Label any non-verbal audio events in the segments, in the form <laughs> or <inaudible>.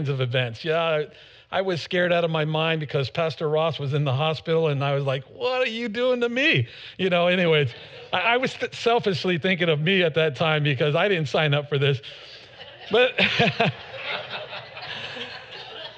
kinds of events. Yeah, I was scared out of my mind because Pastor Ross was in the hospital, and I was like, "What are you doing to me?" You know. Anyways, I, I was selfishly thinking of me at that time because I didn't sign up for this, but. <laughs>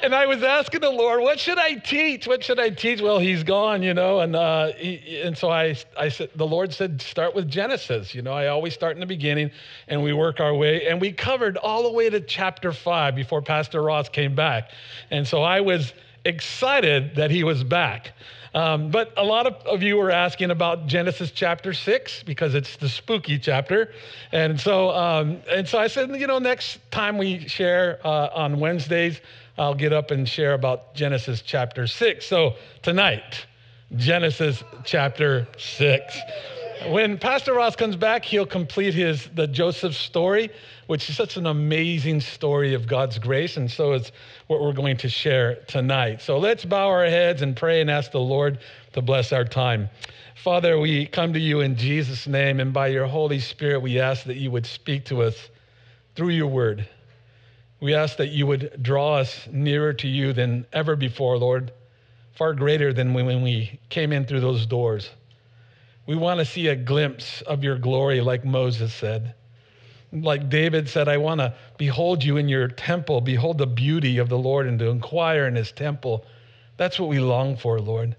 and I was asking the Lord, what should I teach? What should I teach? Well, he's gone, you know, and uh, he, and so I, I said, the Lord said, start with Genesis. You know, I always start in the beginning, and we work our way, and we covered all the way to chapter five before Pastor Ross came back, and so I was excited that he was back. Um, but a lot of, of you were asking about Genesis chapter six because it's the spooky chapter, and so um, and so I said, you know, next time we share uh, on Wednesdays. I'll get up and share about Genesis chapter 6. So tonight, Genesis chapter 6. When Pastor Ross comes back, he'll complete his the Joseph story, which is such an amazing story of God's grace, and so it's what we're going to share tonight. So let's bow our heads and pray and ask the Lord to bless our time. Father, we come to you in Jesus' name, and by your Holy Spirit, we ask that you would speak to us through your word. We ask that you would draw us nearer to you than ever before, Lord, far greater than when we came in through those doors. We want to see a glimpse of your glory, like Moses said. Like David said, I want to behold you in your temple, behold the beauty of the Lord, and to inquire in his temple. That's what we long for, Lord.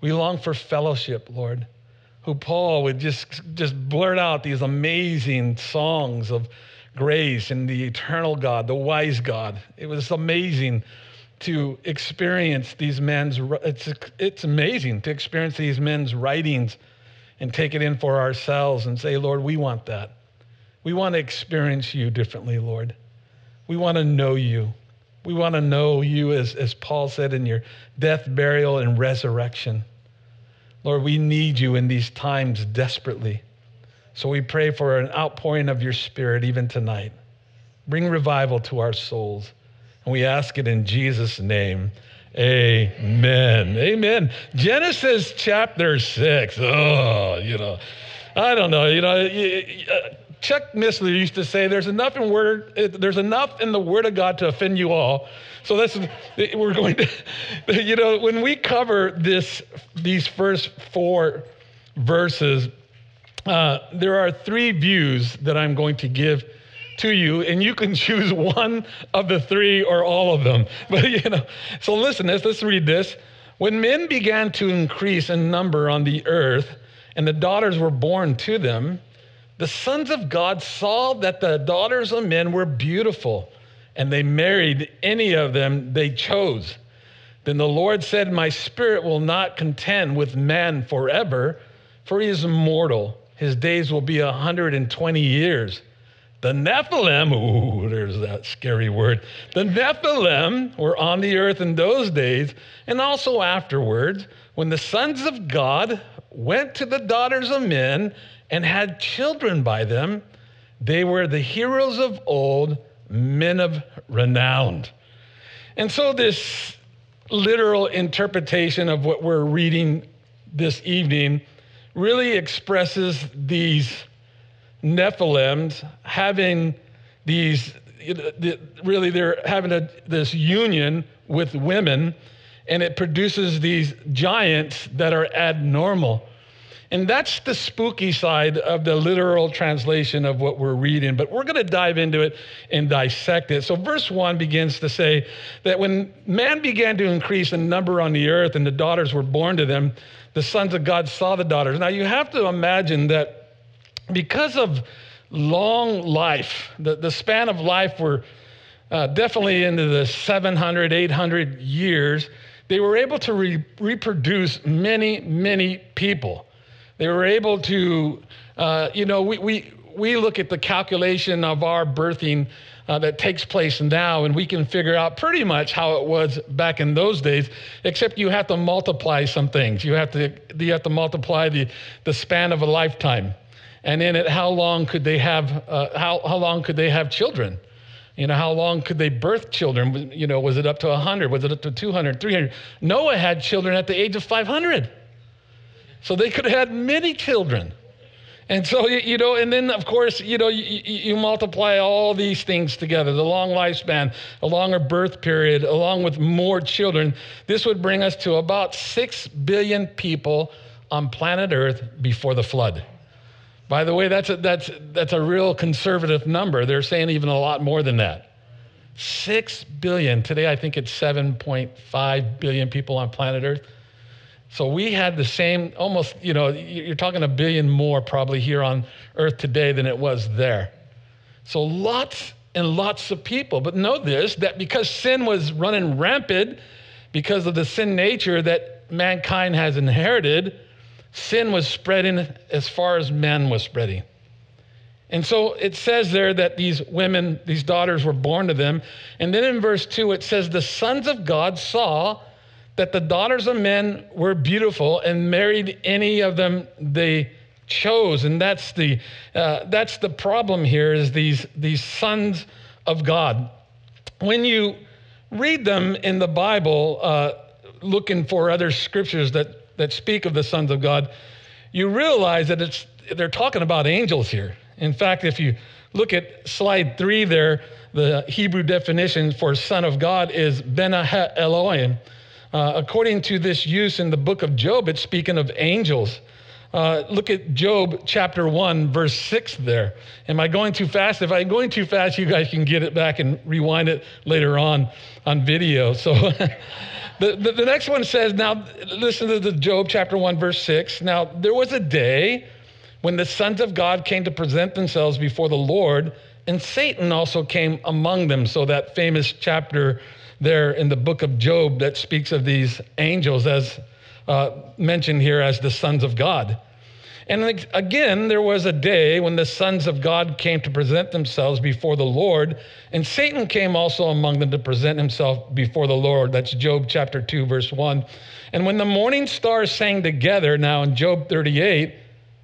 We long for fellowship, Lord. Who Paul would just, just blurt out these amazing songs of grace and the eternal God, the wise God. It was amazing to experience these men's, it's, it's amazing to experience these men's writings and take it in for ourselves and say, Lord, we want that. We want to experience you differently, Lord. We want to know you. We want to know you, as, as Paul said, in your death, burial, and resurrection. Lord, we need you in these times desperately. So we pray for an outpouring of your spirit even tonight. Bring revival to our souls. And we ask it in Jesus' name. Amen. Amen. Genesis chapter 6. Oh, you know, I don't know. You know, uh, Chuck Missler used to say, "There's enough in word. There's enough in the Word of God to offend you all." So this is <laughs> we're going to, <laughs> you know, when we cover this, these first four verses, uh, there are three views that I'm going to give to you, and you can <laughs> choose one of the three or all of them. <laughs> But you know, so listen, let's, let's read this. When men began to increase in number on the earth, and the daughters were born to them, the sons of God saw that the daughters of men were beautiful, and they married any of them they chose. Then the Lord said, My spirit will not contend with man forever, for he is mortal his days will be 120 years. The Nephilim, ooh, there's that scary word. The Nephilim were on the earth in those days and also afterwards when the sons of God went to the daughters of men and had children by them. They were the heroes of old, men of renown. And so, this literal interpretation of what we're reading this evening really expresses these Nephilims having these, really, they're having a, this union with women, and it produces these giants that are abnormal. And that's the spooky side of the literal translation of what we're reading, but we're going to dive into it and dissect it. So, verse 1 begins to say that when man began to increase in number on the earth and the daughters were born to them, the sons of God saw the daughters. Now, you have to imagine that because of long life, the, the span of life were uh, definitely into the 700, 800 years, they were able to re- reproduce many, many people. They were able to, uh, you know, we, we, we look at the calculation of our birthing uh, that takes place now, and we can figure out pretty much how it was back in those days, except you have to multiply some things. You have to, you have to multiply the, the span of a lifetime. And in it, how long could they have, uh, how, how long could they have children? You know, how long could they birth children? You know, was it up to 100? Was it up to 200, 300? Noah had children at the age of 500. So they could have had many children. And so, you know, and then of course, you know, you, you, multiply all these things together the long lifespan, a longer birth period, along with more children. This would bring us to about 6 billion people on planet Earth before the flood. By the way, that's a, that's, that's a real conservative number. They're saying even a lot more than that. 6 billion. Today, I think it's 7.5 billion people on planet Earth. So we had the same, almost, you know, you're talking a billion more probably here on earth today than it was there. So lots and lots of people. But know this that because sin was running rampant, because of the sin nature that mankind has inherited, sin was spreading as far as men was spreading. And so it says there that these women, these daughters were born to them. And then in verse 2, it says, The sons of God saw that the daughters of men were beautiful and married any of them they chose. And that's the uh, that's the problem here is these these sons of god. When you read them in the bible uh, looking for other scriptures that that speak of the sons of god you realize that it's they're talking about angels here. In fact if you look at slide three there the hebrew definition for son of god is benah elohim uh, according to this use in the book of Job, it's speaking of angels. Uh, look at Job chapter 1, verse 6 there. Am I going too fast? If I'm going too fast, you guys can get it back and rewind it later on on video. So <laughs> the, the, the next one says, Now listen to the Job chapter 1, verse 6. Now there was a day when the sons of God came to present themselves before the Lord, and Satan also came among them. So that famous chapter there in the book of Job that speaks of these angels as uh, mentioned here as the sons of God. And again, there was a day when the sons of God came to present themselves before the Lord, and Satan came also among them to present himself before the Lord. That's Job chapter 2, verse 1. And when the morning stars sang together, now in Job 38,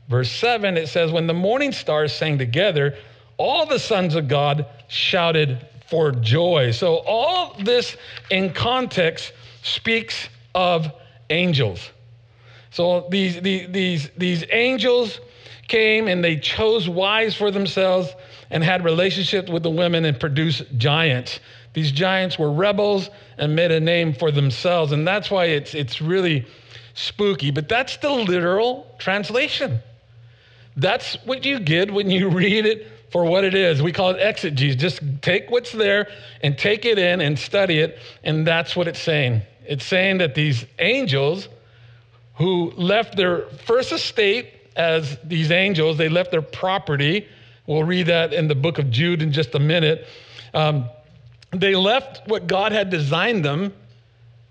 verse 7, it says, When the morning stars sang together, all the sons of God shouted for joy. So, all this in context speaks of angels. So, these, these, these angels came and they chose wives for themselves and had relationships with the women and produced giants. These giants were rebels and made a name for themselves. And that's why it's, it's really spooky. But that's the literal translation. That's what you get when you <laughs> read it for what it is. We call it exegesis. Just take what's there and take it in and study it. And that's what it's saying. It's saying that these angels who left their first estate as these angels, they left their property. We'll read that in the book of Jude in just a minute. Um, they left what God had designed them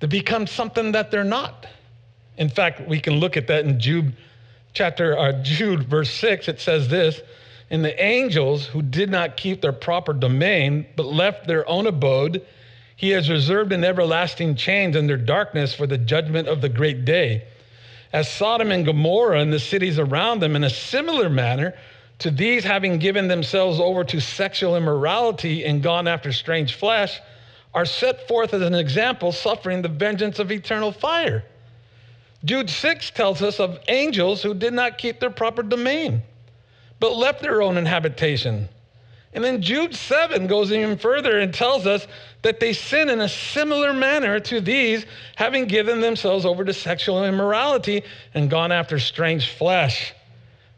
to become something that they're not. In fact, we can look at that in Jude chapter uh, Jude verse 6 it says this and the angels who did not keep their proper domain, but left their own abode, he has reserved in everlasting chains under darkness for the judgment of the great day. As Sodom and Gomorrah and the cities around them, in a similar manner, to these having given themselves over to sexual immorality and gone after strange flesh, are set forth as an example, suffering the vengeance of eternal fire. Jude 6 tells us of angels who did not keep their proper domain but left their own habitation. And then Jude 7 goes even further and tells us that they sin in a similar manner to these, having given themselves over to sexual immorality and gone after strange flesh.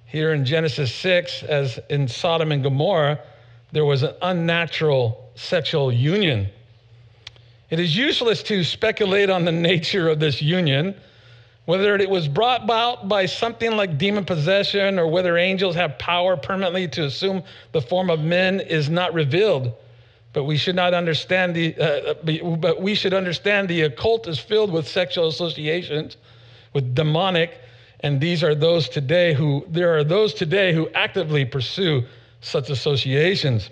Here in Genesis 6, as in Sodom and Gomorrah, there was an unnatural sexual union. It is useless to speculate on the <laughs> nature of this union whether it was brought about by something like demon possession or whether angels have power permanently to assume the form of men is not revealed. But we should not understand the, uh, but we should understand the occult is filled with sexual associations, with demonic, and these are those today who, there are those today who actively pursue such associations.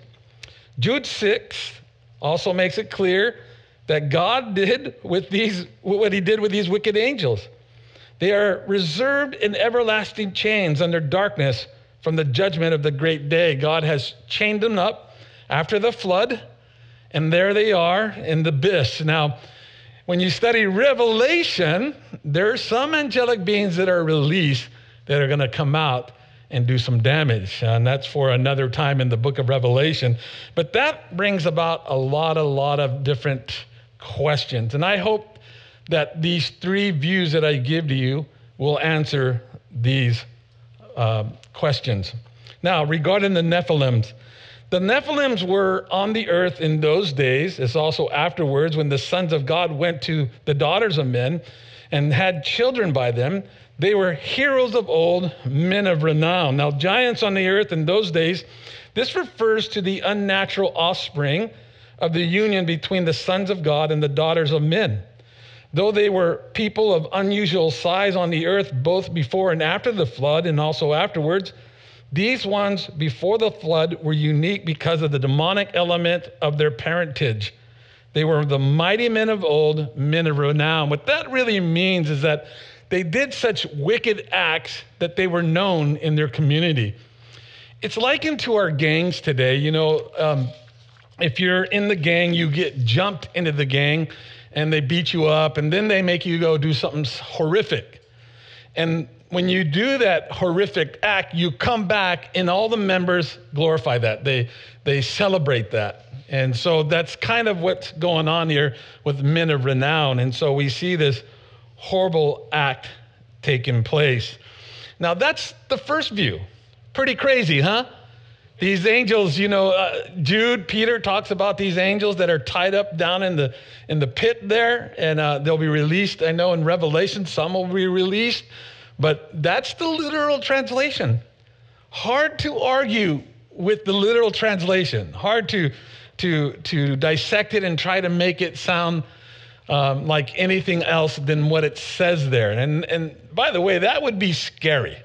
Jude 6 also makes it clear that God did with these, what he did with these wicked angels. They are reserved in everlasting chains under darkness from the judgment of the great day. God has chained them up after the flood, and there they are in the abyss. Now, when you study Revelation, there are some angelic beings that are released that are going to come out and do some damage. And that's for another time in the book of Revelation. But that brings about a lot, a lot of different questions. And I hope that these three views that I give to you will answer these uh, questions. Now, regarding the Nephilims, the Nephilims were on the earth in those days. It's also afterwards when the sons of God went to the daughters of men and had children by them. They were heroes of old, men of renown. Now, giants on the earth in those days, this refers to the unnatural offspring of the union between the sons of God and the daughters of men. Though they were people of unusual size on the earth, both before and after the flood, and also afterwards, these ones before the flood were unique because of the demonic element of their parentage. They were the mighty men of old, men of renown. What that really means is that they did such wicked acts that they were known in their community. It's likened to our gangs today. You know, um, if you're in the gang, you get jumped into the gang and they beat you up, and then they make you go do something horrific. And when you do that horrific act, you come back, and all the members glorify that. They, they celebrate that. And so that's kind of what's going on here with men of renown. And so we see this horrible act taking place. Now, that's the first view. Pretty crazy, huh? These angels, you know, uh, Jude, Peter talks about these angels that are tied up down in the in the pit there, and uh, they'll be released. I know in Revelation some will be released, but that's the literal translation. Hard to argue with the literal translation. Hard to to to dissect it and try to make it sound um, like anything else than what it says there. And, and by the way, that would be scary.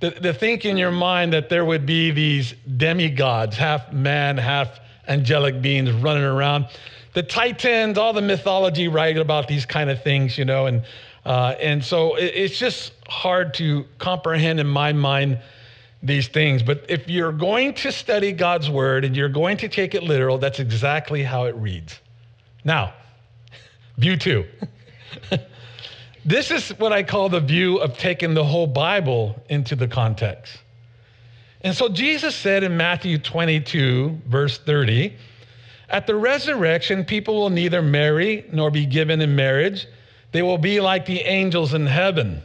To, to think in your mind that there would be these demigods, half man, half angelic beings running around. The Titans, all the mythology right, about these kind of things, you know, and uh, and so it, it's just hard to comprehend in my mind these things. But if you're going to study God's word and you're going to take it literal, that's exactly how it reads. Now, <laughs> View two. <laughs> this is what I call the view of taking the whole Bible into the context. And so Jesus said in Matthew 22, verse 30, at the resurrection, people will neither marry nor be given in marriage. They will be like the angels in heaven.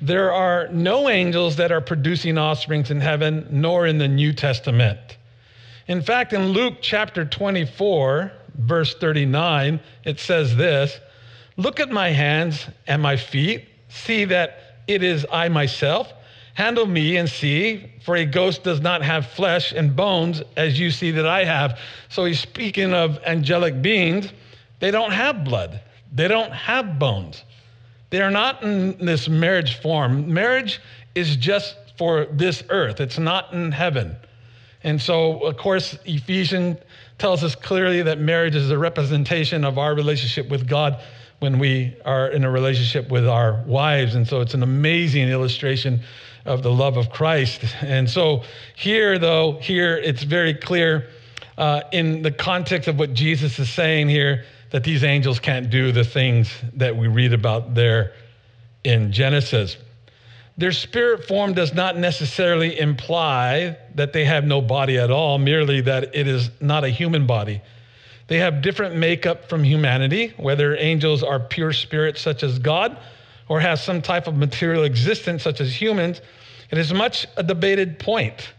There are no angels that are producing offsprings in heaven, nor in the New Testament. In fact, in Luke chapter 24, verse 39, it says this Look at my hands and my feet, see that it is I myself. Handle me and see, for a ghost does not have flesh and bones as you see that I have. So he's speaking of angelic beings. They don't have blood, they don't have bones. They are not in this marriage form. Marriage is just for this earth, it's not in heaven. And so, of course, Ephesians tells us clearly that marriage is a representation of our relationship with God when we are in a relationship with our wives. And so it's an amazing illustration of the love of Christ. And so here, though, here it's very clear uh, in the context of what Jesus is saying here that these angels can't do the things that we read about there in Genesis. Their spirit form does not necessarily imply that they have no body at all, merely that it is not a human body. They have different makeup from humanity, whether angels are pure spirits such as God or have some type of material existence such as humans. It is much a debated point.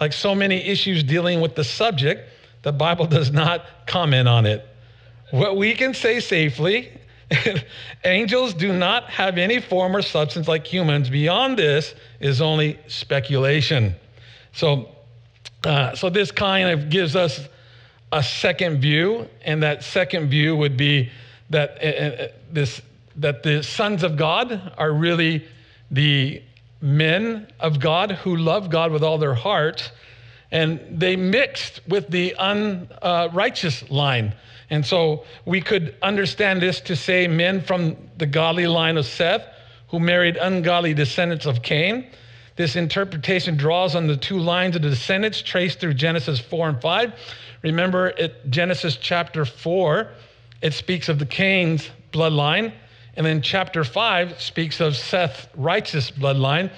Like so many issues dealing with the subject, the Bible does not comment on it. What we can say safely <laughs> Angels do not have any form or substance like humans. Beyond this is only speculation. So, uh, so this kind of gives us a second view, and that second view would be that uh, uh, this that the sons of God are really the men of God who love God with all their heart, and they mixed with the unrighteous line. And so we could understand this to say men from the godly line of Seth who married ungodly descendants of Cain. This interpretation draws on the two lines of the descendants traced through Genesis 4 and 5. Remember, at Genesis chapter 4, it speaks of the Cain's bloodline. And then chapter 5 speaks of Seth's righteous bloodline.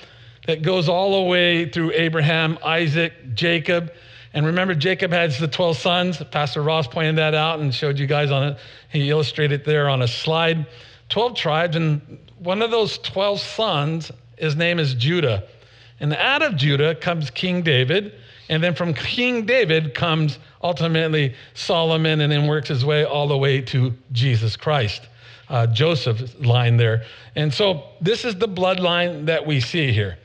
that goes all the way through Abraham, Isaac, Jacob. And remember, Jacob has the 12 sons. Pastor Ross pointed that out and showed you guys on it. He illustrated there on a slide. 12 tribes, and one of those 12 sons, his name is Judah. And out of Judah comes King David. And then from King David comes ultimately Solomon and then works his way all the way to Jesus Christ, uh, Joseph's line there. And so this is the bloodline that we see here.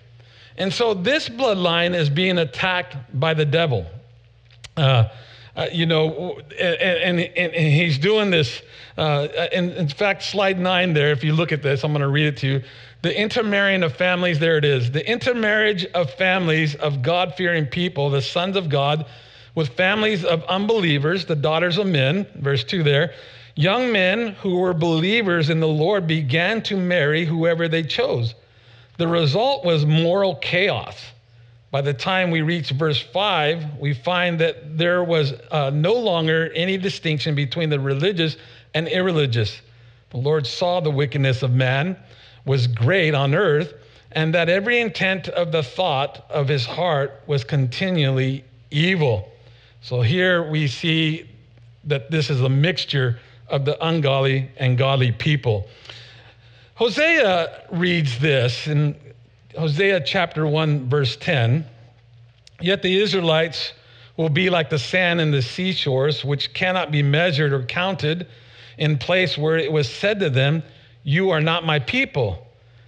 And so this bloodline is being attacked by the devil. Uh, uh, you know, and, and, and, he's doing this. Uh, in, in fact, slide nine there, if you look at this, I'm going to read it to you. The intermarrying of families, there it is. The intermarriage of families of God fearing people, the sons of God, with families of unbelievers, the daughters of men, verse 2 there. Young men who were believers in the Lord began to marry whoever they chose. The result was moral chaos. By the time we reach verse 5, we find that there was uh, no longer any distinction between the religious and irreligious. The Lord saw the wickedness of man was great on earth, and that every intent of the thought of his heart was continually evil. So here we see that this is a mixture of the ungodly and godly people. Hosea reads this in Hosea chapter 1, verse 10. Yet the Israelites will be like the sand in the seashores, which cannot be measured or counted in place where it was said to them, You are not my people.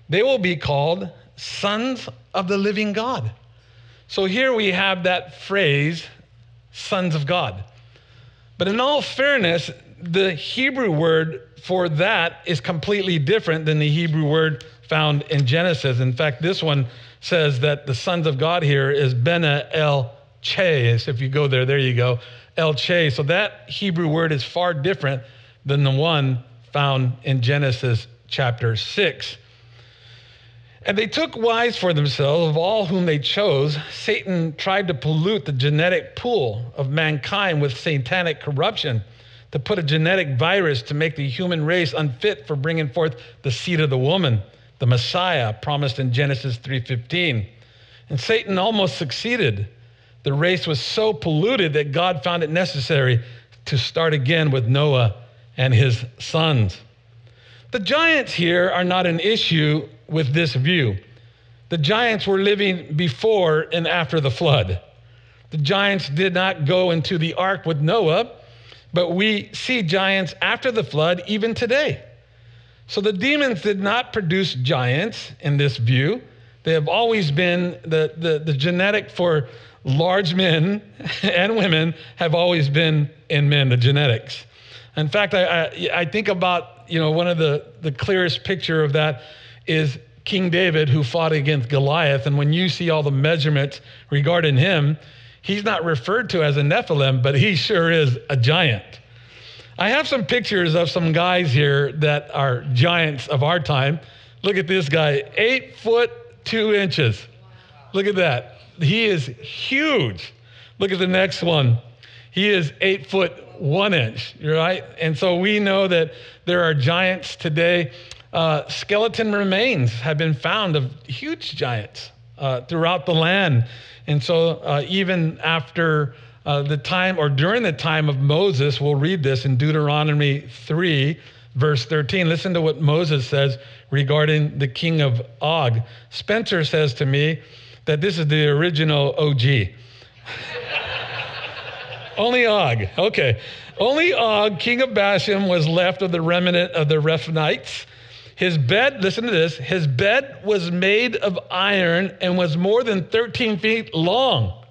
They will be called sons of the living God. So here we have that phrase, sons of God. But in all fairness, the Hebrew word for that is completely different than the Hebrew word found in Genesis. In fact, this one says that the sons of God here is Bena El Che. If you go there, there you go, El Che. So that Hebrew word is far different than the one found in Genesis chapter 6. And they took wives for themselves of all whom they chose. Satan tried to pollute the genetic pool of mankind with satanic corruption, to put a genetic virus to make the human race unfit for bringing forth the seed of the woman, the Messiah promised in Genesis 3:15. And Satan almost succeeded. The race was so polluted that God found it necessary to start again with Noah and his sons. The giants here are not an issue with this view. The giants were living before and after the flood. The giants did not go into the ark with Noah, but we see giants after the flood even today. So the demons did not produce giants in this view. They have always been the, the, the genetic for large men <laughs> and women have always been in men, the genetics. In fact, I, I, I think about you know, one of the, the clearest picture of that is King David who fought against Goliath. And when you see all the measurements regarding him, he's not referred to as a Nephilim, but he sure is a giant. I have some pictures of some guys here that are giants of our time. Look at this guy, eight foot two inches. Look at that. He is huge. Look at the next one. He is eight foot one inch, right? And so we know that there are giants today. Uh, skeleton remains have been found of huge giants uh, throughout the land. And so uh, even after uh, the time or during the time of Moses, we'll read this in Deuteronomy 3, verse 13. Listen to what Moses says regarding the king of Og. Spencer says to me that this is the original OG. <laughs> Only Og. Okay. Only Og, king of Bashan, was left of the remnant of the Rephaites. His bed, listen to this, his bed was made of iron and was more than 13 feet long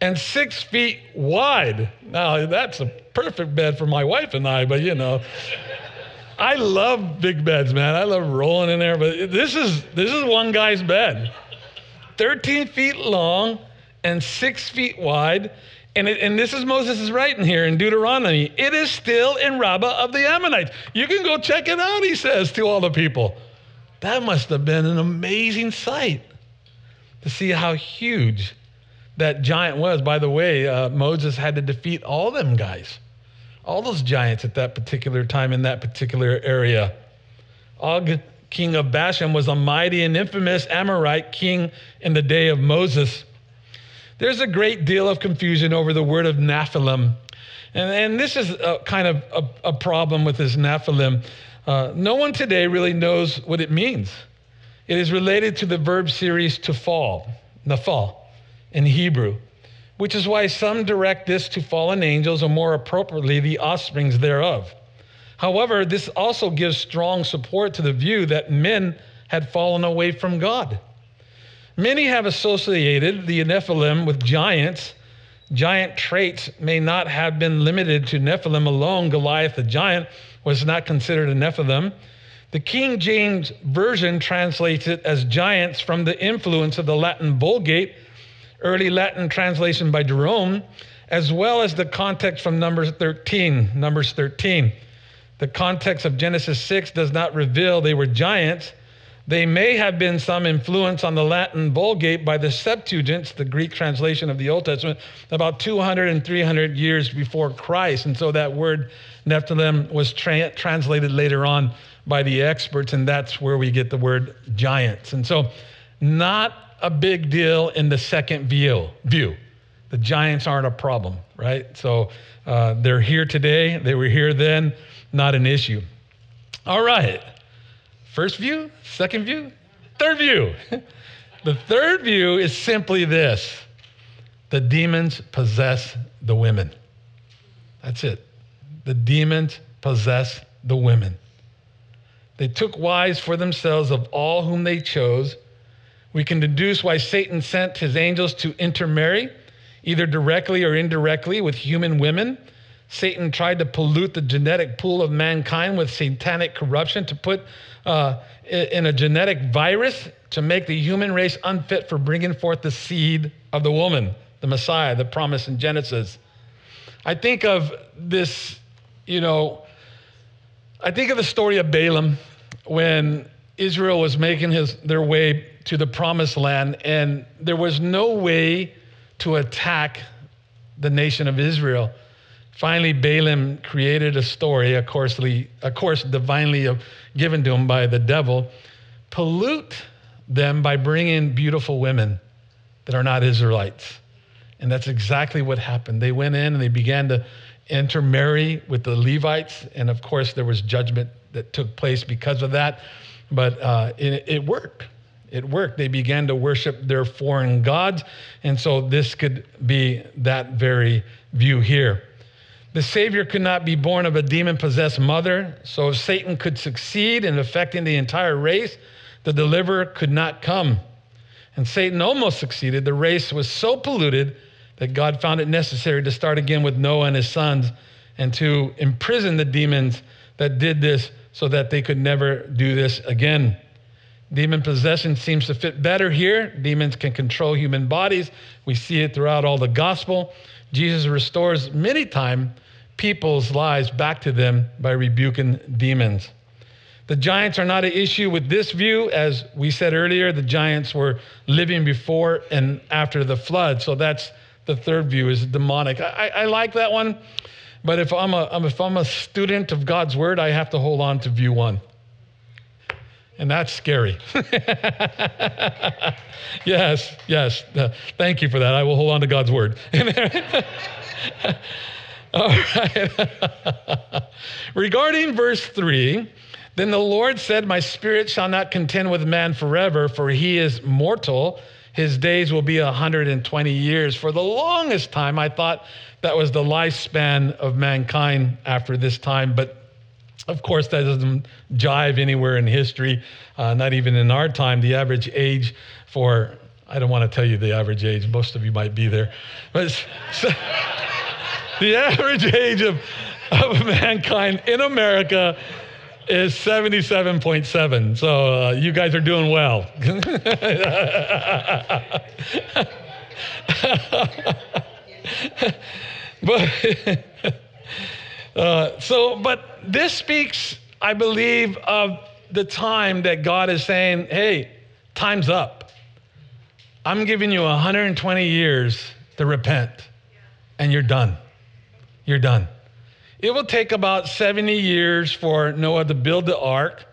and six feet wide. Now, that's a perfect bed for my wife and I, but you know. I love big beds, man. I love rolling in there, but this is this is one guy's bed. 13 feet long and six feet wide. And, it, and this is Moses' writing here in Deuteronomy. It is still in Rabbah of the Ammonites. You can go check it out, he says to all the people. That must have been an amazing sight to see how huge that giant was. By the way, uh, Moses had to defeat all them guys, all those giants at that particular time in that particular area. Og king of Bashan, was a mighty and infamous Amorite king in the day of Moses. There's a great deal of confusion over the word of Nephilim. And, and this is a, kind of a, a, problem with this Nephilim. Uh, no one today really knows what it means. It is related to the verb series to fall, nafal, in Hebrew, which is why some direct this to fallen angels or more appropriately, the offsprings thereof. However, this also gives strong support to the view that men had fallen away from God. Many have associated the Nephilim with giants. Giant traits may not have been limited to Nephilim alone. Goliath the giant was not considered a Nephilim. The King James Version translates it as giants from the influence of the Latin Vulgate, early Latin translation by Jerome, as well as the context from Numbers 13. Numbers 13. The context of Genesis 6 does not reveal they were giants. They may have been some influence on the Latin Vulgate by the Septuagint, the Greek translation of the Old Testament, about 200 and 300 years before Christ. And so that word Nephilim was tra- translated later on by the experts, and that's where we get the word giants. And so, not a big deal in the second view. view. The giants aren't a problem, right? So, uh, they're here today, they were here then not an issue. All right. First view, second view, third view. <laughs> the third view is simply this the demons possess the women. That's it. The demons possess the women. They took wives for themselves of all whom they chose. We can deduce why Satan sent his angels to intermarry, either directly or indirectly, with human women Satan tried to pollute the genetic pool of mankind with satanic corruption, to put uh, in a genetic virus to make the human race unfit for bringing forth the seed of the woman, the Messiah, the promise in Genesis. I think of this, you know, I think of the story of Balaam when Israel was making his, their way to the promised land, and there was no way to attack the nation of Israel Finally, Balaam created a story, of course, of course divinely given to him by the devil, pollute them by bringing beautiful women that are not Israelites. And that's exactly what happened. They went in and they began to intermarry with the Levites. And of course, there was judgment that took place because of that. But uh, it, it worked. It worked. They began to worship their foreign gods. And so this could be that very view here. The Savior could not be born of a demon possessed mother, so if Satan could succeed in affecting the entire race, the deliverer could not come. And Satan almost succeeded. The race was so polluted that God found it necessary to start again with Noah and his sons and to imprison the demons that did this so that they could never do this again. Demon possession seems to fit better here. Demons can control human bodies. We see it throughout all the gospel. Jesus restores many times people's lives back to them by rebuking demons. The giants are not an issue with this view. As we said earlier, the giants were living before and after the flood. So that's the third view is demonic. I, I like that one, but if I'm, a, if I'm a student of God's word, I have to hold on to view one. And that's scary. <laughs> yes, yes. Uh, thank you for that. I will hold on to God's word. <laughs> All right. <laughs> Regarding verse 3, then the Lord said, My spirit shall not contend with man forever, for he is mortal. His days will be 120 years. For the longest time, I thought that was the lifespan of mankind after this time, but of course, that doesn't jive anywhere in history, uh, not even in our time. The average age for, I don't want to tell you the average age, most of you might be there, but so, <laughs> the average age of, of mankind in America is 77.7. So uh, you guys are doing well. <laughs> but <laughs> uh, so, but this speaks, I believe, of the time that God is saying, hey, time's up. I'm giving you 120 years to repent, and you're done. You're done. It will take about 70 years for Noah to build the ark.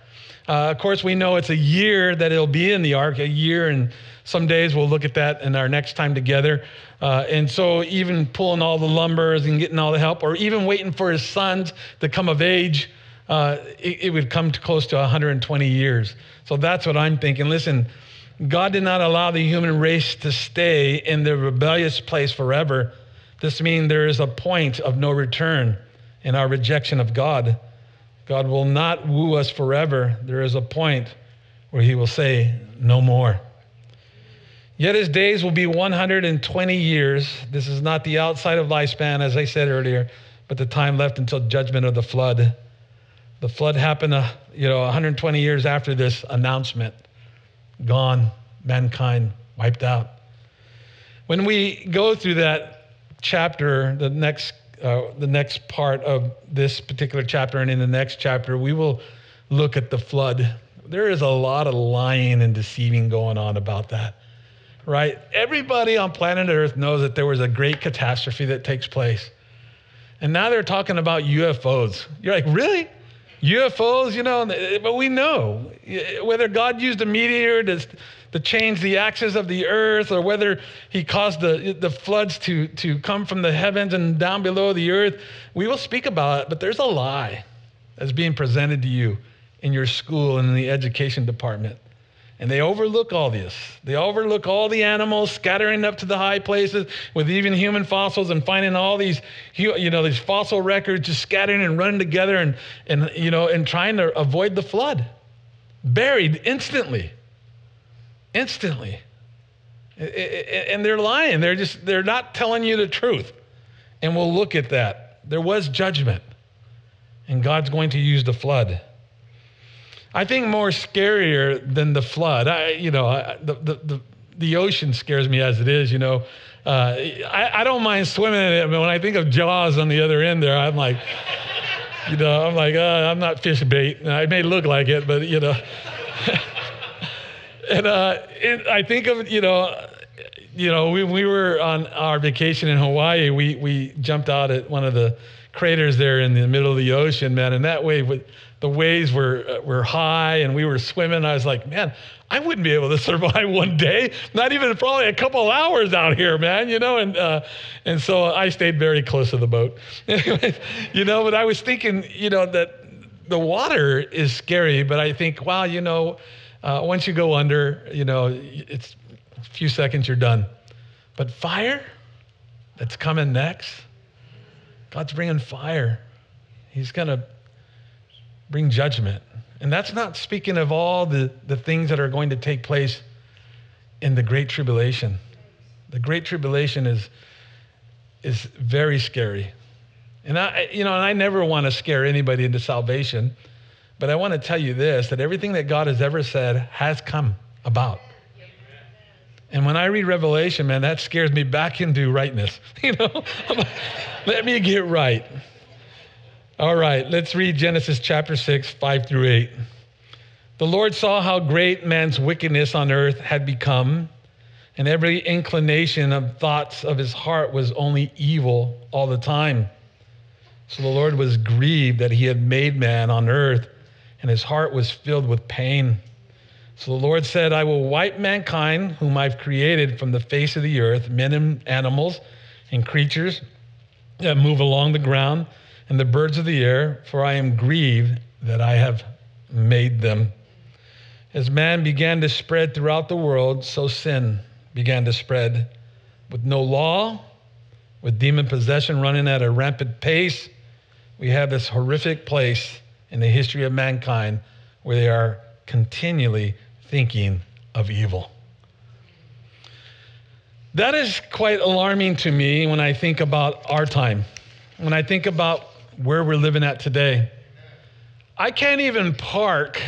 Uh, of course, we know it's a year that it'll be in the ark, a year, and some days we'll look at that in our next time together. Uh, and so, even pulling all the lumbers and getting all the help, or even waiting for his sons to come of age, uh, it, it would come to close to 120 years. So, that's what I'm thinking. Listen, God did not allow the human race to stay in the rebellious place forever. This means there is a point of no return in our rejection of God. God will not woo us forever. There is a point where he will say, No more. Yet his days will be 120 years. This is not the outside of lifespan, as I said earlier, but the time left until judgment of the flood. The flood happened, uh, you know, 120 years after this announcement. Gone, mankind wiped out. When we go through that chapter, the next uh, the next part of this particular chapter and in the next chapter, we will look at the flood. There is a lot of lying and deceiving going on about that, right? Everybody on planet Earth knows that there was a great catastrophe that takes place. And now they're talking about UFOs. You're like, really? UFOs, you know, but we know whether God used a meteor to to change the axis of the earth, or whether he caused the, the floods to, to come from the heavens and down below the earth. We will speak about it, but there's a lie that's being presented to you in your school and in the education department. And they overlook all this. They overlook all the animals scattering up to the high places with even human fossils and finding all these, you know, these fossil records just scattering and running together and, and you know, and trying to avoid the flood. Buried instantly instantly. And they're lying. They're just, they're not telling you the truth. And we'll look at that. There was judgment, and God's going to use the flood. I think more scarier than the flood, I, you know, I, the, the, the, the, ocean scares me as it is, you know. Uh, I, I don't mind swimming in it, but when I think of Jaws on the other end there, I'm like, you know, I'm like, uh, I'm not fish bait. I may look like it, but, you know. <laughs> and uh, it, I think of you know, you know, we, we were on our vacation in Hawaii. We we jumped out at one of the craters there in the middle of the ocean, man. And that way, with the waves were uh, were high, and we were swimming. I was like, man, I wouldn't be able to survive <laughs> one day, not even probably a couple hours out here, man. You know, and uh, and so I stayed very close to the boat. <laughs> Anyway, you know, but I was thinking, you know, that the water is scary, but I think, wow, you know uh, once you go under, you know, it's a few seconds, you're done. But fire that's coming next, God's bringing fire. He's going to bring judgment. And that's not speaking of all the, the things that are going to take place in the Great Tribulation. The Great Tribulation is, is very scary. And I, you know, and I never want to scare anybody into salvation. But I want to tell you this that everything that God has ever said has come about. And when I read Revelation, man, that scares me back into rightness. <laughs> You know, <laughs> let me get right. All right, let's read Genesis chapter 6, 5 through 8. The Lord saw how great man's wickedness on earth had become, and every inclination of thoughts of his heart was only evil all the time. So the Lord was grieved that he had made man on earth and his heart was filled with pain. So the Lord said, I will wipe mankind, whom I've created from the face of the earth, men and animals and creatures that move along the ground, and the birds of the air, for I am grieved that I have made them. As man began to spread throughout the world, so sin began to spread. With no law, with demon possession running at a rampant pace, we have this horrific place in the history of mankind where they are continually thinking of evil. That is quite alarming to me when I think about our time, when I think about where we're living at today. I can't even park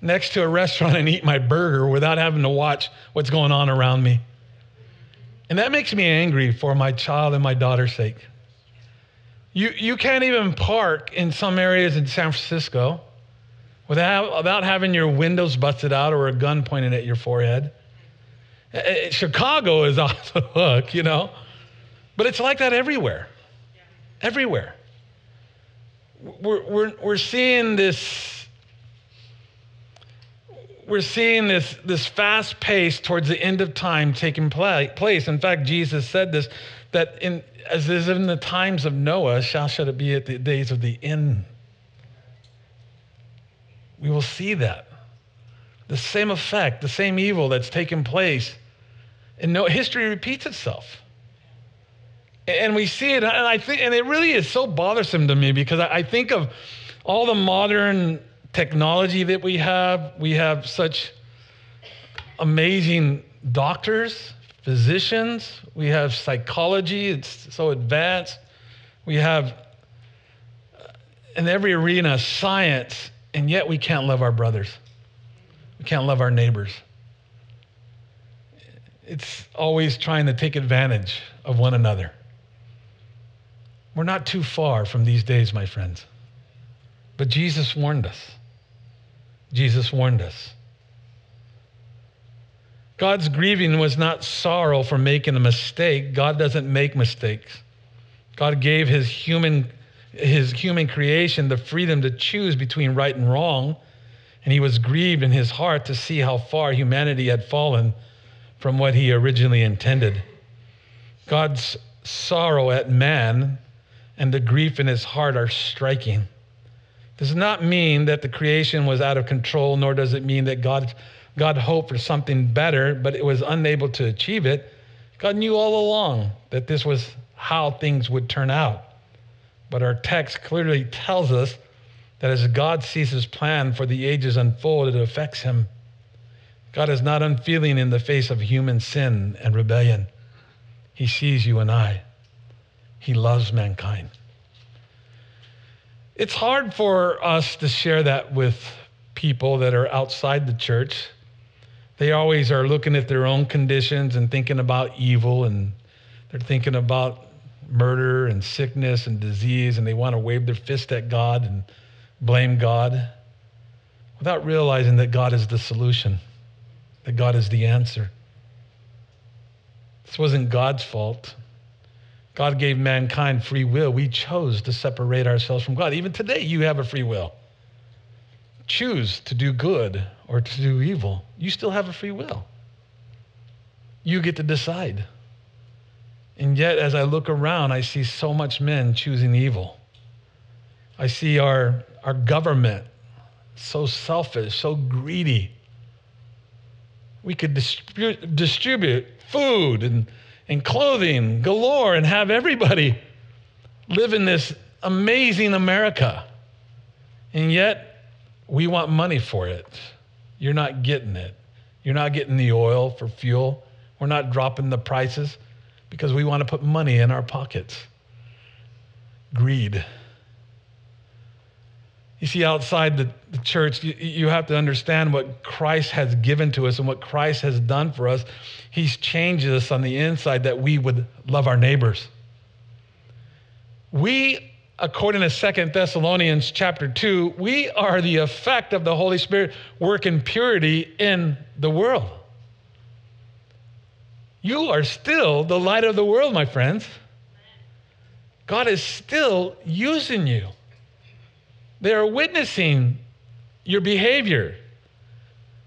next to a restaurant and eat my burger without having to watch what's going on around me. And that makes me angry for my child and my daughter's sake. You, you can't even park in some areas in San Francisco without, without having your windows busted out or a gun pointed at your forehead. Eh, eh, Chicago is <laughs> off the hook, you know, but it's like that everywhere. Everywhere. We're, we're, we're seeing this we're seeing this, this fast pace towards the end of time taking place. In fact, Jesus said this that in, as is in the times of Noah, shall should it be at the days of the end. We will see that. The same effect, the same evil that's taken place. And no, history repeats itself. And we see it, and I think, and it really is so bothersome to me because I think of all the modern technology that we have. We have such amazing doctors, physicians. We have psychology, it's so advanced. We have, uh, in every arena, science, and yet we can't love our brothers. We can't love our neighbors. It's always trying to take advantage of one another. We're not too far from these days, my friends. But Jesus warned us. Jesus warned us. God's grieving was not sorrow for making a mistake. God doesn't make mistakes. God gave his human, his human creation the freedom to choose between right and wrong, and he was grieved in his heart to see how far humanity had fallen from what he originally intended. God's sorrow at man and the grief in his heart are striking does not mean that the creation was out of control, nor does it mean that God, God hoped for something better, but it was unable to achieve it. God knew all along that this was how things would turn out. But our text clearly tells us that as God sees his plan for the ages unfold, it affects him. God is not unfeeling in the face of human sin and rebellion. He sees you and I. He loves mankind. It's hard for us to share that with people that are outside the church. They always are looking at their own conditions and thinking about evil, and they're thinking about murder and sickness and disease, and they want to wave their fist at God and blame God without realizing that God is the solution, that God is the answer. This wasn't God's fault. God gave mankind free will. We chose to separate ourselves from God. Even today, you have a free will. Choose to do good or to do evil. You still have a free will. You get to decide. And yet, as I look around, I see so much men choosing evil. I see our, our government so selfish, so greedy. We could distribute, distribute food and and clothing galore and have everybody live in this amazing America. And yet, we want money for it. You're not getting it. You're not getting the oil for fuel. We're not dropping the prices because we want to put money in our pockets. Greed. You see, outside the, the church, you, you have to understand what Christ has given to us and what Christ has done for us. He's changed us on the inside that we would love our neighbors. We, according to Second Thessalonians chapter 2, we are the effect of the Holy Spirit working purity in the world. You are still the light of the world, my friends. God is still using you. They are witnessing your behavior.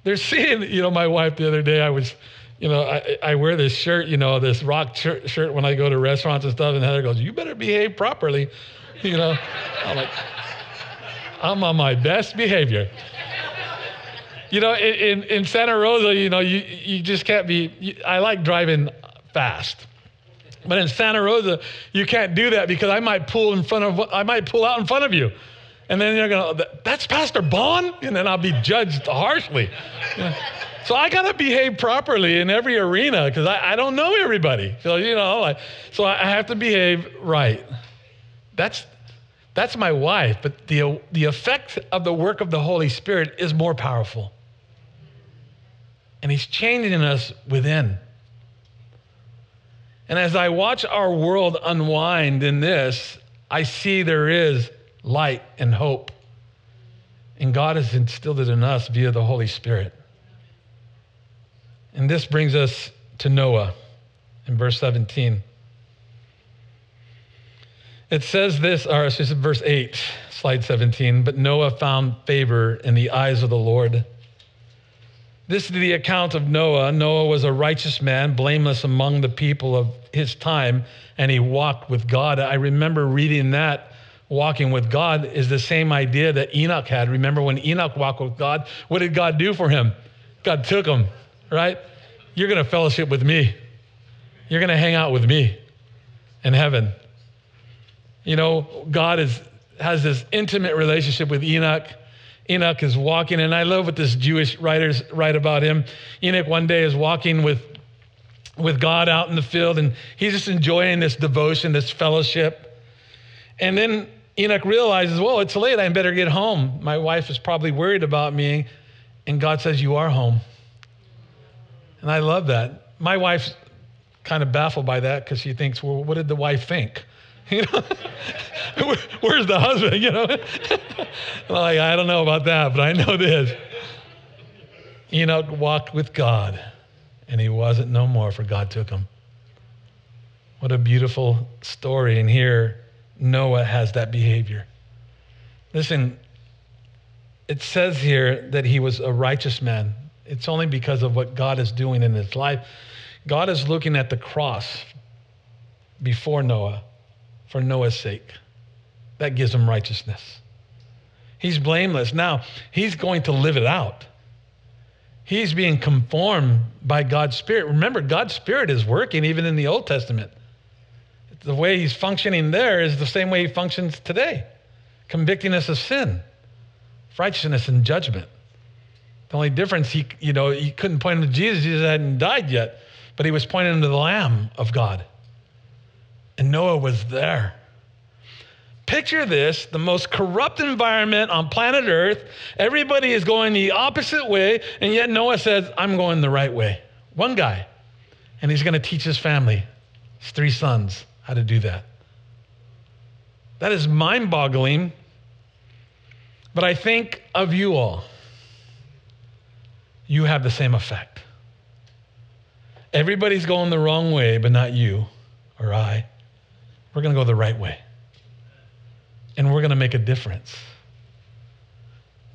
They're seeing, you know, my wife the other day, I was, you know, I, I wear this shirt, you know, this rock shirt, shirt when I go to restaurants and stuff, and Heather goes, You better behave properly. You know, I'm like, I'm on my best behavior. You know, in, in Santa Rosa, you know, you, you just can't be, you, I like driving fast. But in Santa Rosa, you can't do that because I might pull in front of, I might pull out in front of you. And then you're going to, that's Pastor Bond? And then I'll be judged harshly. So I got to behave properly in every arena because I, I, don't know everybody. So, you know, I, so I have to behave right. That's, that's my wife, but the, the effect of the work of the Holy Spirit is more powerful. And He's changing us within. And as I watch our world unwind in this, I see there is light, and hope. And God has instilled it in us via the Holy Spirit. And this brings us to Noah in verse 17. It says this, or it's just verse 8, slide 17. But Noah found favor in the eyes of the Lord. This is the account of Noah. Noah was a righteous man, blameless among the people of his time, and he walked with God. I remember reading that walking with God is the same idea that Enoch had. Remember when Enoch walked with God, what did God do for him? God took him, right? You're going to fellowship with me. You're going to hang out with me in heaven. You know, God is, has this intimate relationship with Enoch. Enoch is walking, and I love what this Jewish writers write about him. Enoch one day is walking with, with God out in the field, and he's just enjoying this devotion, this fellowship. And then Enoch realizes, well, it's late. I better get home. My wife is probably worried about me. And God says, You are home. And I love that. My wife's kind of baffled by that because she thinks, Well, what did the wife think? <laughs> You know, <laughs> where's the husband? You know, <laughs> like I don't know about that, but I know this. Enoch walked with God, and he wasn't no more, for God took him. What a beautiful story! And here, Noah has that behavior. Listen, it says here that he was a righteous man. It's only because of what God is doing in his life. God is looking at the cross before Noah for Noah's sake. That gives him righteousness. He's blameless. Now, he's going to live it out. He's being conformed by God's Spirit. Remember, God's Spirit is working even in the Old Testament. The way he's functioning there is the same way he functions today, convicting us of sin, righteousness, and judgment. The only difference, he, you know, he couldn't point him to Jesus. Jesus hadn't died yet, but he was pointing him to the Lamb of God. And Noah was there. Picture this the most corrupt environment on planet Earth. Everybody is going the opposite way, and yet Noah says, I'm going the right way. One guy. And he's going to teach his family, his three sons, how to do that. That is mind boggling. But I think of you all. You have the same effect. Everybody's going the wrong way, but not you or I. We're going to go the right way. And we're going to make a difference.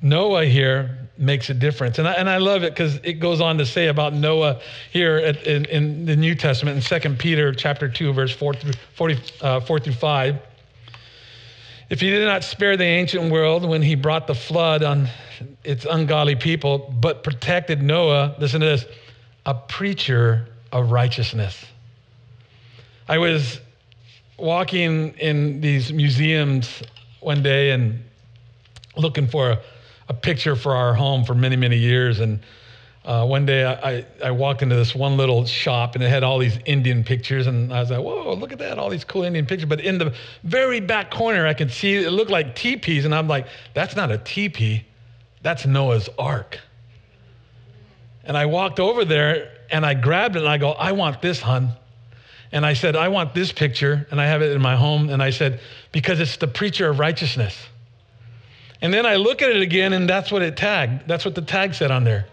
Noah here makes a difference. And I, and I love it because it goes on to say about Noah here at, in, in, the New Testament in 2 Peter chapter 2, verse 4 through, 40, uh, 4 through 5. If he did not spare the ancient world when he brought the flood on its ungodly people, but protected Noah, listen to this, a preacher of righteousness. I was walking in these museums one day and looking for a, a picture for our home for many, many years. And uh, one day I, I walked into this one little shop and it had all these Indian pictures. And I was like, whoa, look at that, all these cool Indian pictures. But in the very back corner, I could see it looked like teepees. And I'm like, that's not a teepee, that's Noah's Ark. And I walked over there and I grabbed it and I go, I want this, hun. And I said, I want this picture, and I have it in my home. And I said, because it's the preacher of righteousness. And then I look at it again, and that's what it tagged. That's what the tag said on there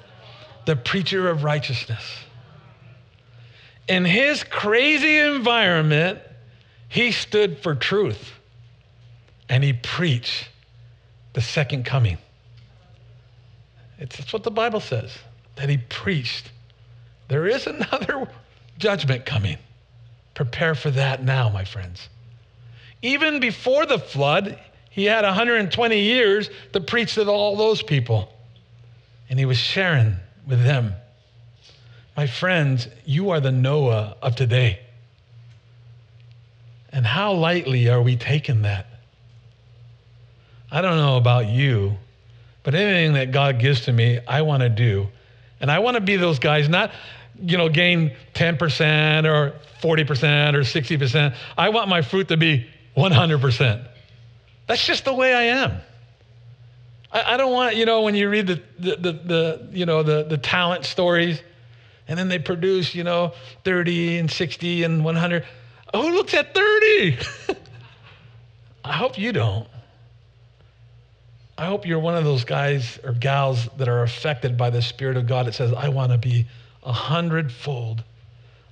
the preacher of righteousness. In his crazy environment, he stood for truth and he preached the second coming. It's, it's what the Bible says that he preached. There is <laughs> another judgment coming. Prepare for that now, my friends. Even before the flood, he had 120 years to preach to all those people. And he was sharing with them. My friends, you are the Noah of today. And how lightly are we taking that? I don't know about you, but anything that God gives to me, I want to do. And I want to be those guys, not, you know, gain 10% or 40% or 60%. I want my fruit to be 100%. That's just the way I am. I, I don't want, you know, when you read the, the, the, the, you know, the, the talent stories, and then they produce, you know, 30 and 60 and 100. Who looks at 30? <laughs> I hope you don't. I hope you're one of those guys or gals that are affected by the Spirit of God that says, I want to be a hundredfold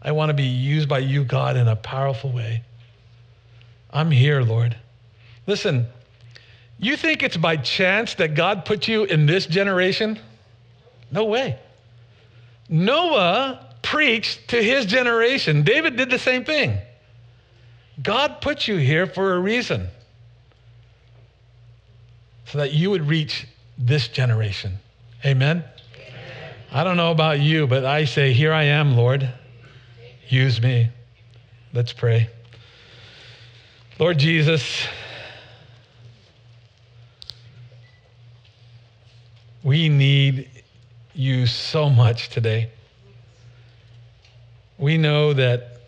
I want to be used by you, God, in a powerful way. I'm here, Lord. Listen, you think it's by chance that God put you in this generation? No way. Noah preached to his generation. David did the same thing. God put you here for a reason so that you would reach this generation. Amen? Amen? I don't know about you, but I say, Here I am, Lord. Use me. Let's pray. Lord Jesus, we need you so much today. We know that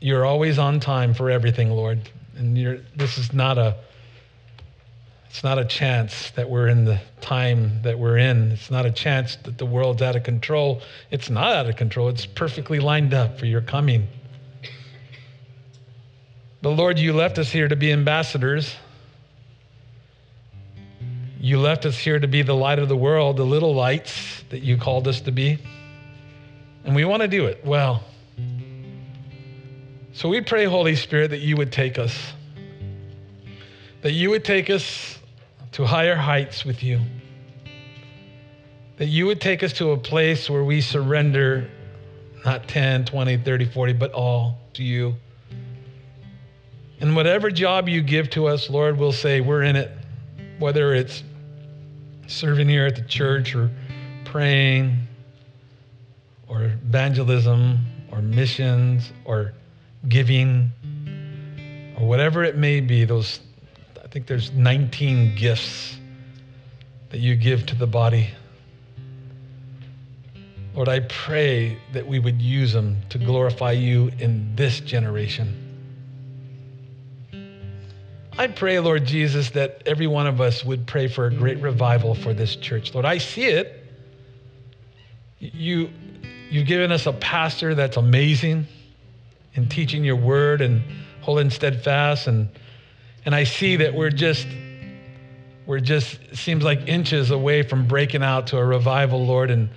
you're always on time for everything, Lord. And this is not a it's not a chance that we're in the time that we're in. It's not a chance that the world's out of control. It's not out of control. It's perfectly lined up for your coming. But Lord, you left us here to be ambassadors. You left us here to be the light of the world, the little lights that you called us to be. And we want to do it well. So we pray, Holy Spirit, that you would take us, that you would take us to higher heights with you, that you would take us to a place where we surrender not 10, 20, 30, 40, but all to you. And whatever job you give to us, Lord, we'll say we're in it, whether it's serving here at the church or praying or evangelism or missions or giving or whatever it may be, those, I think there's 19 gifts that you give to the body. Lord, I pray that we would use them to glorify you in this generation. I pray, Lord Jesus, that every one of us would pray for a great revival for this church. Lord, I see it. You, you've given us a pastor that's amazing in teaching your word and holding steadfast. And, and I see that we're just, we're just, seems like inches away from breaking out to a revival, Lord. And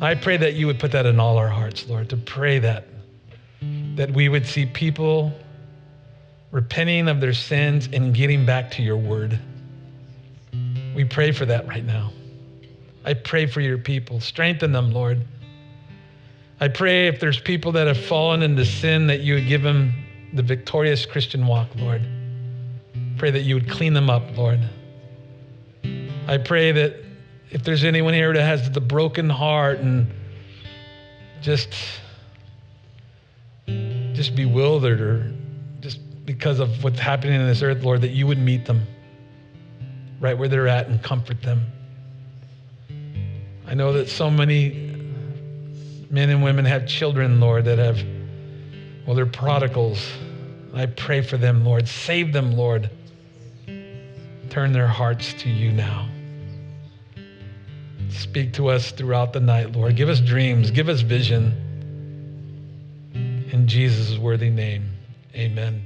I pray that you would put that in all our hearts, Lord, to pray that, that we would see people repenting of their sins and getting back to your word. We pray for that right now. I pray for your people. Strengthen them, Lord. I pray if there's people that have fallen into sin, that you would give them the victorious Christian walk, Lord. Pray that you would clean them up, Lord. I pray that if there's anyone here that has the broken heart and just just bewildered or because of what's happening in this earth, Lord, that you would meet them right where they're at and comfort them. I know that so many men and women have children, Lord, that have, well, they're prodigals. I pray for them, Lord. Save them, Lord. Turn their hearts to you now. Speak to us throughout the night, Lord. Give us dreams, give us vision. In Jesus' worthy name, amen.